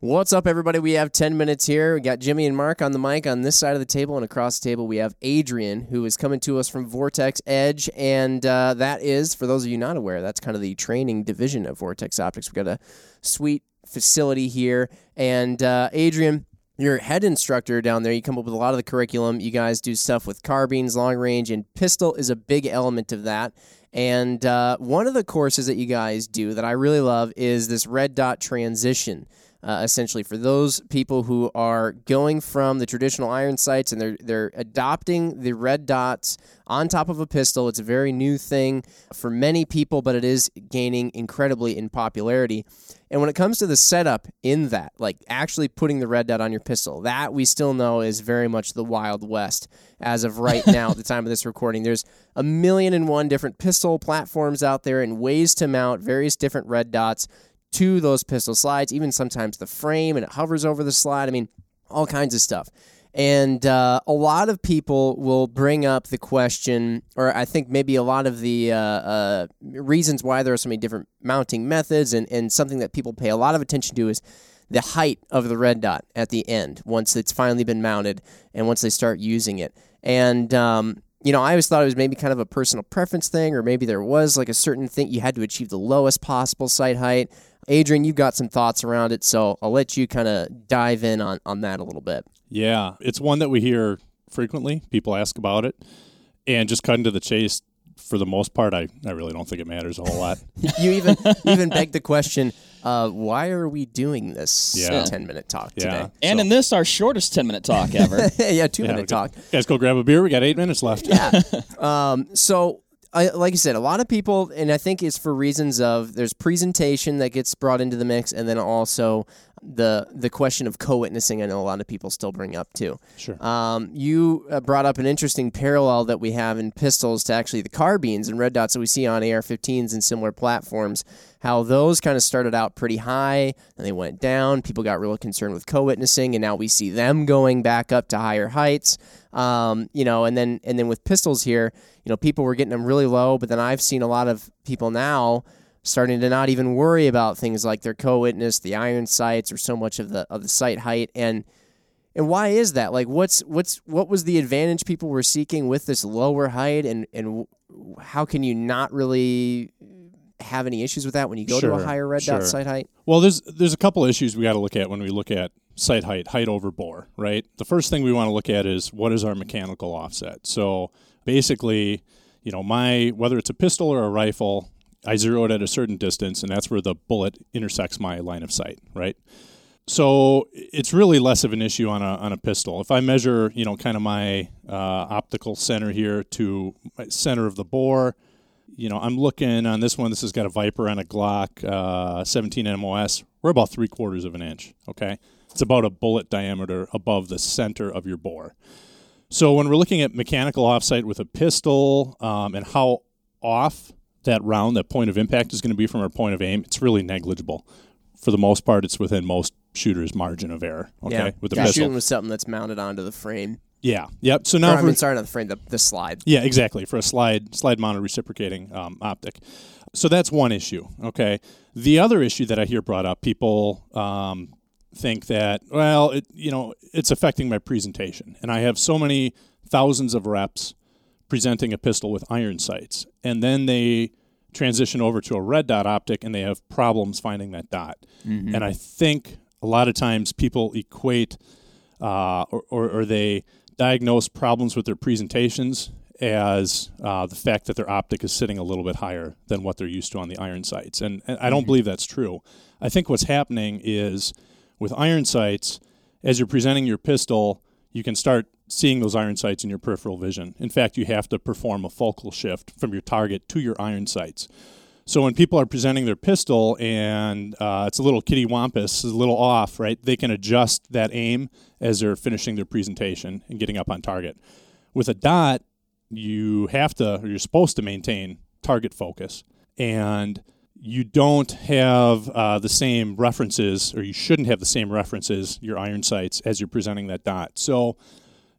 What's up, everybody? We have 10 minutes here. We got Jimmy and Mark on the mic on this side of the table, and across the table, we have Adrian, who is coming to us from Vortex Edge. And uh, that is, for those of you not aware, that's kind of the training division of Vortex Optics. We've got a sweet facility here. And uh, Adrian, you're head instructor down there. You come up with a lot of the curriculum. You guys do stuff with carbines, long range, and pistol is a big element of that. And uh, one of the courses that you guys do that I really love is this red dot transition uh, essentially for those people who are going from the traditional iron sights and they're they're adopting the red dots on top of a pistol. It's a very new thing for many people, but it is gaining incredibly in popularity. And when it comes to the setup in that, like actually putting the red dot on your pistol, that we still know is very much the Wild West as of right now at the time of this recording. There's a million and one different pistol platforms out there and ways to mount various different red dots to those pistol slides, even sometimes the frame and it hovers over the slide. I mean, all kinds of stuff. And uh, a lot of people will bring up the question, or I think maybe a lot of the uh, uh, reasons why there are so many different mounting methods, and, and something that people pay a lot of attention to is the height of the red dot at the end once it's finally been mounted and once they start using it. And um, you know, I always thought it was maybe kind of a personal preference thing, or maybe there was like a certain thing you had to achieve the lowest possible sight height. Adrian, you've got some thoughts around it, so I'll let you kind of dive in on, on that a little bit. Yeah, it's one that we hear frequently. People ask about it. And just cutting to the chase, for the most part, I, I really don't think it matters a whole lot. you even even beg the question, uh, why are we doing this yeah. 10 minute talk yeah. today? And so. in this, our shortest 10 minute talk ever. yeah, two yeah, minute talk. Guys, go grab a beer. We got eight minutes left. Yeah. um, so I, like I said, a lot of people, and I think it's for reasons of there's presentation that gets brought into the mix, and then also the the question of co-witnessing. I know a lot of people still bring up too. Sure. Um, you uh, brought up an interesting parallel that we have in pistols to actually the carbines and red dots that we see on AR-15s and similar platforms. How those kind of started out pretty high and they went down. People got real concerned with co-witnessing, and now we see them going back up to higher heights. Um, you know, and then and then with pistols here, you know, people were getting them really low, but then I've seen a lot of people now starting to not even worry about things like their co-witness, the iron sights, or so much of the of the sight height. And and why is that? Like, what's what's what was the advantage people were seeking with this lower height, and and how can you not really have any issues with that when you go sure, to a higher red sure. dot sight height? Well, there's there's a couple issues we got to look at when we look at sight height, height over bore, right? The first thing we want to look at is what is our mechanical offset. So basically, you know, my whether it's a pistol or a rifle, I zero it at a certain distance, and that's where the bullet intersects my line of sight, right? So it's really less of an issue on a on a pistol. If I measure, you know, kind of my uh, optical center here to center of the bore, you know, I'm looking on this one. This has got a Viper and a Glock uh, 17 MOS. We're about three quarters of an inch. Okay, it's about a bullet diameter above the center of your bore. So when we're looking at mechanical offset with a pistol um, and how off that round, that point of impact is going to be from our point of aim, it's really negligible. For the most part, it's within most shooters' margin of error. Okay, yeah. with the yeah, pistol. shooting with something that's mounted onto the frame. Yeah. Yep. So now, or, I mean, sorry, not the frame, the, the slide. Yeah, exactly. For a slide, slide mounted reciprocating um, optic. So that's one issue. Okay. The other issue that I hear brought up, people um, think that well, it, you know, it's affecting my presentation, and I have so many thousands of reps presenting a pistol with iron sights, and then they transition over to a red dot optic and they have problems finding that dot. Mm-hmm. And I think a lot of times people equate uh, or, or, or, they diagnose problems with their presentations as uh, the fact that their optic is sitting a little bit higher than what they're used to on the iron sights. And, and I don't mm-hmm. believe that's true. I think what's happening is with iron sights, as you're presenting your pistol, you can start seeing those iron sights in your peripheral vision. In fact, you have to perform a focal shift from your target to your iron sights. So when people are presenting their pistol and uh, it's a little kitty wampus, a little off, right? They can adjust that aim as they're finishing their presentation and getting up on target. With a dot, you have to, or you're supposed to maintain target focus, and you don't have uh, the same references, or you shouldn't have the same references, your iron sights, as you're presenting that dot. So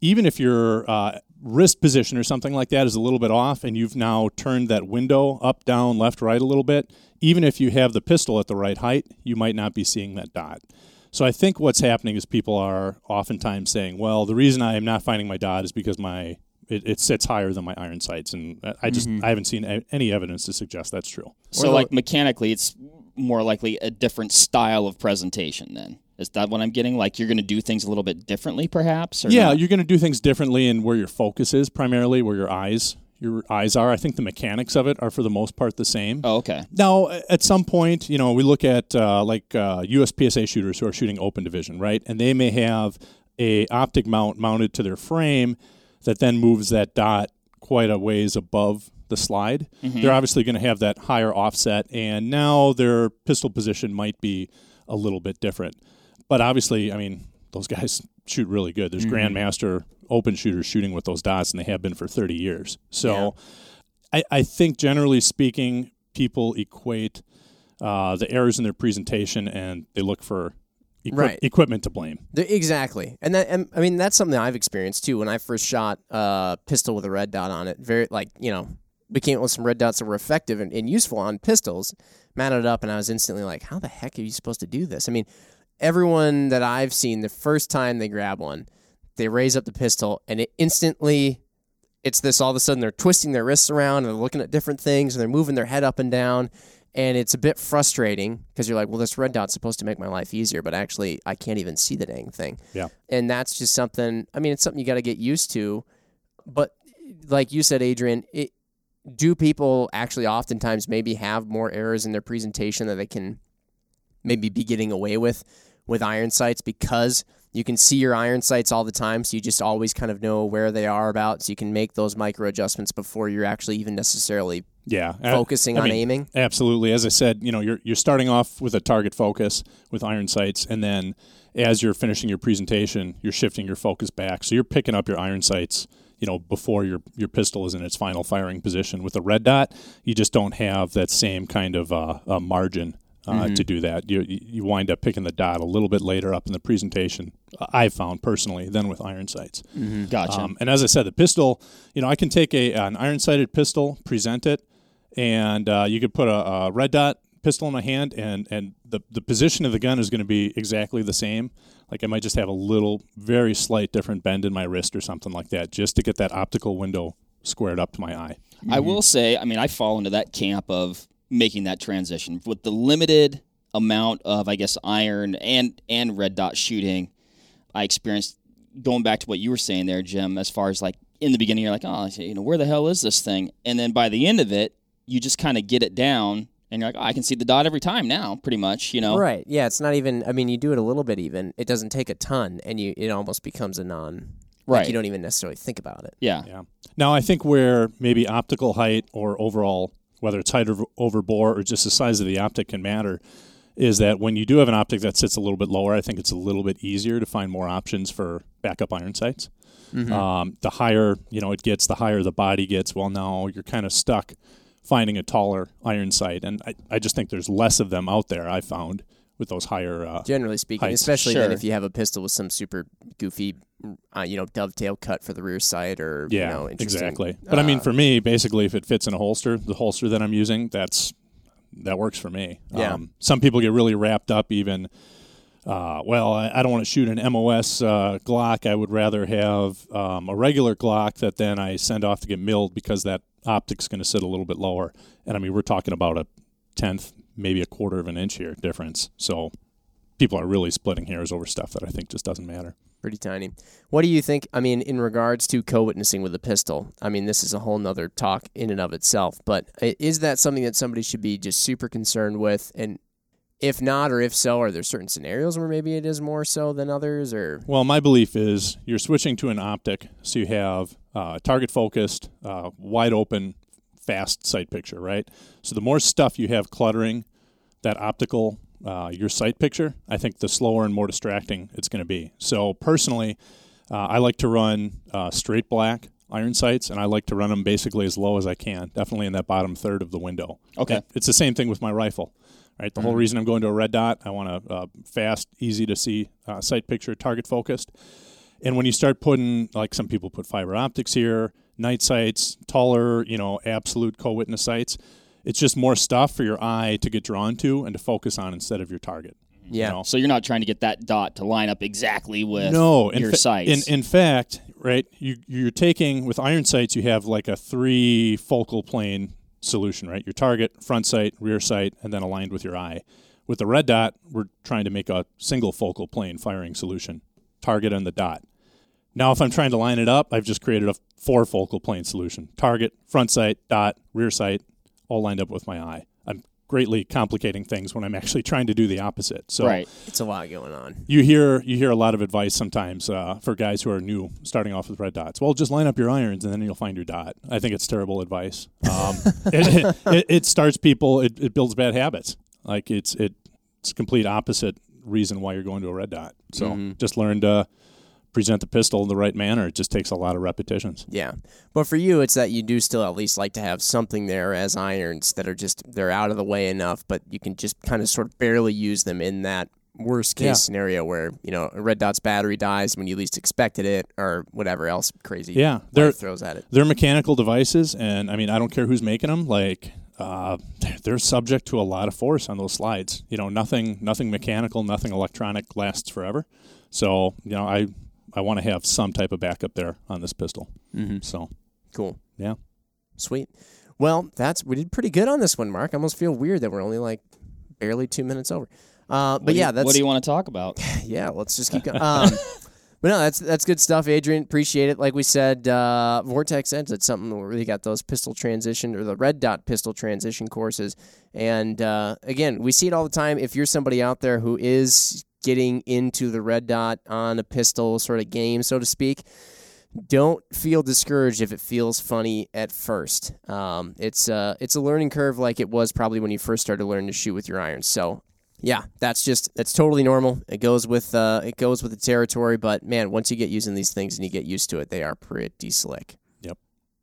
even if your uh, wrist position or something like that is a little bit off and you've now turned that window up, down, left, right a little bit, even if you have the pistol at the right height, you might not be seeing that dot. So I think what's happening is people are oftentimes saying, "Well, the reason I am not finding my dot is because my it, it sits higher than my iron sights," and I- I just I haven't seen any evidence to suggest that's true. So, the- like mechanically, it's more likely a different style of presentation. Then is that what I'm getting? Like you're going to do things a little bit differently, perhaps? Or Yeah, not? you're going to do things differently and where your focus is primarily, where your eyes your eyes are. I think the mechanics of it are for the most part the same. Oh, okay. Now, at some point, you know, we look at uh, like uh, USPSA shooters who are shooting open division, right? And they may have a optic mount mounted to their frame that then moves that dot quite a ways above the slide. They're obviously going to have that higher offset, and now their pistol position might be a little bit different. But obviously, I mean, those guys shoot really good. There's grandmaster open shooters shooting with those dots, and they have been for 30 years. So. I, I think generally speaking, people equate uh, the errors in their presentation and they look for equi- Right. equipment to blame. The- exactly, and that and, I mean that's something I've experienced too. When I first shot a pistol with a red dot on it, very like you know, we came up with some red dots that were effective and, and useful on pistols. Mounted it up, and I was instantly like, "How the heck are you supposed to do this?" I mean, everyone that I've seen, the first time they grab one, they raise up the pistol, and it instantly. It's this all of a sudden they're twisting their wrists around and they're looking at different things and they're moving their head up and down and it's a bit frustrating because you're like, well, this red dot's supposed to make my life easier, but actually, I can't even see the dang thing. Yeah. And that's just something. I mean, it's something you got to get used to. But like you said, Adrian, it, do people actually oftentimes maybe have more errors in their presentation that they can maybe be getting away with with iron sights because you can see your iron sights all the time, so you just always kind of know where they are about, so you can make those micro adjustments before you're actually even necessarily Yeah, focusing I on mean, aiming. Absolutely. As I said, you know, you're you're starting off with a target focus with iron sights, and then as you're finishing your presentation, you're shifting your focus back. So you're picking up your iron sights, you know, before your your pistol is in its final firing position. With a red dot, you just don't have that same kind of uh, uh, margin. Uh, To do that, you you wind up picking the dot a little bit later up in the presentation. uh, I've found personally than with iron sights. Gotcha. Um, and as I said, the pistol, you know, I can take a an iron sighted pistol, present it, and uh, you could put a, a red dot pistol in my hand, and and the the position of the gun is going to be exactly the same. Like I might just have a little, very slight different bend in my wrist or something like that, just to get that optical window squared up to my eye. I will say, I mean, I fall into that camp of making that transition with the limited amount of, I guess, iron and and red dot shooting. I experienced going back to what you were saying there, Jim. As far as like in the beginning, you're like, oh, you know, where the hell is this thing? And then by the end of it, you just kind of get it down, and you're like, oh, I can see the dot every time now, pretty much. You know, Right. Yeah. It's not even. I mean, you do it a little bit. Even it doesn't take a ton, and you it almost becomes a non. Like Right. you don't even necessarily think about it. Yeah. Yeah. Now I think where maybe optical height or overall, whether it's height over, over bore or just the size of the optic can matter, is that when you do have an optic that sits a little bit lower, I think it's a little bit easier to find more options for backup iron sights. Um, the higher you know it gets, the higher the body gets. Well, now you're kind of stuck finding a taller iron sight, and I, I just think there's less of them out there. I found with those higher. Uh, Generally speaking, Heights. especially then if you have a pistol with some super goofy, uh, you know, dovetail cut for the rear sight or Yeah, you know, interesting- exactly. But I mean, uh, for me, basically, if it fits in a holster, the holster that I'm using, that's that works for me. Yeah. Um, some people get really wrapped up, even. Uh, well, I, I don't want to shoot an MOS uh, Glock. I would rather have um, a regular Glock that then I send off to get milled because that optic's going to sit a little bit lower. And I mean, we're talking about a tenth, maybe a quarter of an inch here difference. So people are really splitting hairs over stuff that I think just doesn't matter. pretty tiny. What do you think? I mean, in regards to co-witnessing with a pistol, I mean, this is a whole nother talk in and of itself. But is that something that somebody should be just super concerned with? And if not, or if so, are there certain scenarios where maybe it is more so than others? Or Well, my belief is you're switching to an optic, so you have uh, target focused, uh, wide open, fast sight picture, right? So the more stuff you have cluttering that optical, uh, your sight picture, I think the slower and more distracting it's going to be. So personally, uh, I like to run uh, straight black iron sights, and I like to run them basically as low as I can, definitely in that bottom third of the window. Okay. It's the same thing with my rifle. Right, the whole reason I'm going to a red dot, I want a uh, fast, easy to see uh, sight picture, target focused. And when you start putting, like some people put fiber optics here, night sights, taller, you know, absolute co-witness sights, it's just more stuff for your eye to get drawn to and to focus on instead of your target. Yeah. You know? So you're not trying to get that dot to line up exactly with no, in your fa- sights. In, in fact, right, you you're taking with iron sights, you have like a three focal plane solution, right? Your target, front sight, rear sight, and then aligned with your eye. With the red dot, we're trying to make a single focal plane firing solution, target and the dot. Now, if I'm trying to line it up, I've just created a four focal plane solution: target, front sight, dot, rear sight, all lined up with my eye. I'm greatly complicating things when I'm actually trying to do the opposite. So right. It's a lot going on. you hear you hear a lot of advice sometimes uh, for guys who are new starting off with red dots. Well, just line up your irons and then you'll find your dot. I think it's terrible advice. Um, it, it, it starts people. It, it builds bad habits. Like it's it, it's complete opposite reason why you're going to a red dot. So just learn to present the pistol in the right manner. It just takes a lot of repetitions. Yeah. But for you, it's that you do still at least like to have something there as irons that are just, they're out of the way enough, but you can just kind of sort of barely use them in that worst case Yeah. scenario where, you know, a red dot's battery dies when you least expected it or whatever else crazy Yeah, they're throws at it. they're mechanical devices, and I mean I don't care who's making them. Like uh, they're subject to a lot of force on those slides. You know, nothing nothing mechanical, nothing electronic lasts forever. So you know, I I want to have some type of backup there on this pistol. Mm-hmm. So Cool. yeah, Sweet. Well, that's, we did pretty good on this one, Mark. I almost feel weird that we're only like barely two minutes over. Uh, but What you- yeah, that's what do you want to talk about? yeah, let's just keep going. Um, but no, that's that's good stuff, Adrian. Appreciate it. Like we said, uh, Vortex Edge. It's something where we got those pistol transition or the red dot pistol transition courses. And uh, again, we see it all the time. If you're somebody out there who is getting into the red dot on a pistol sort of game, so to speak, don't feel discouraged if it feels funny at first. Um, it's uh, it's a learning curve like it was probably when you first started learning to shoot with your irons. So yeah, that's just that's totally normal. It goes with uh, it goes with the territory. But man, once you get using these things and you get used to it, they are pretty slick. Yep.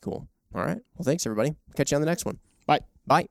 Cool. All right. Well, thanks everybody. Catch you on the next one. Bye. Bye.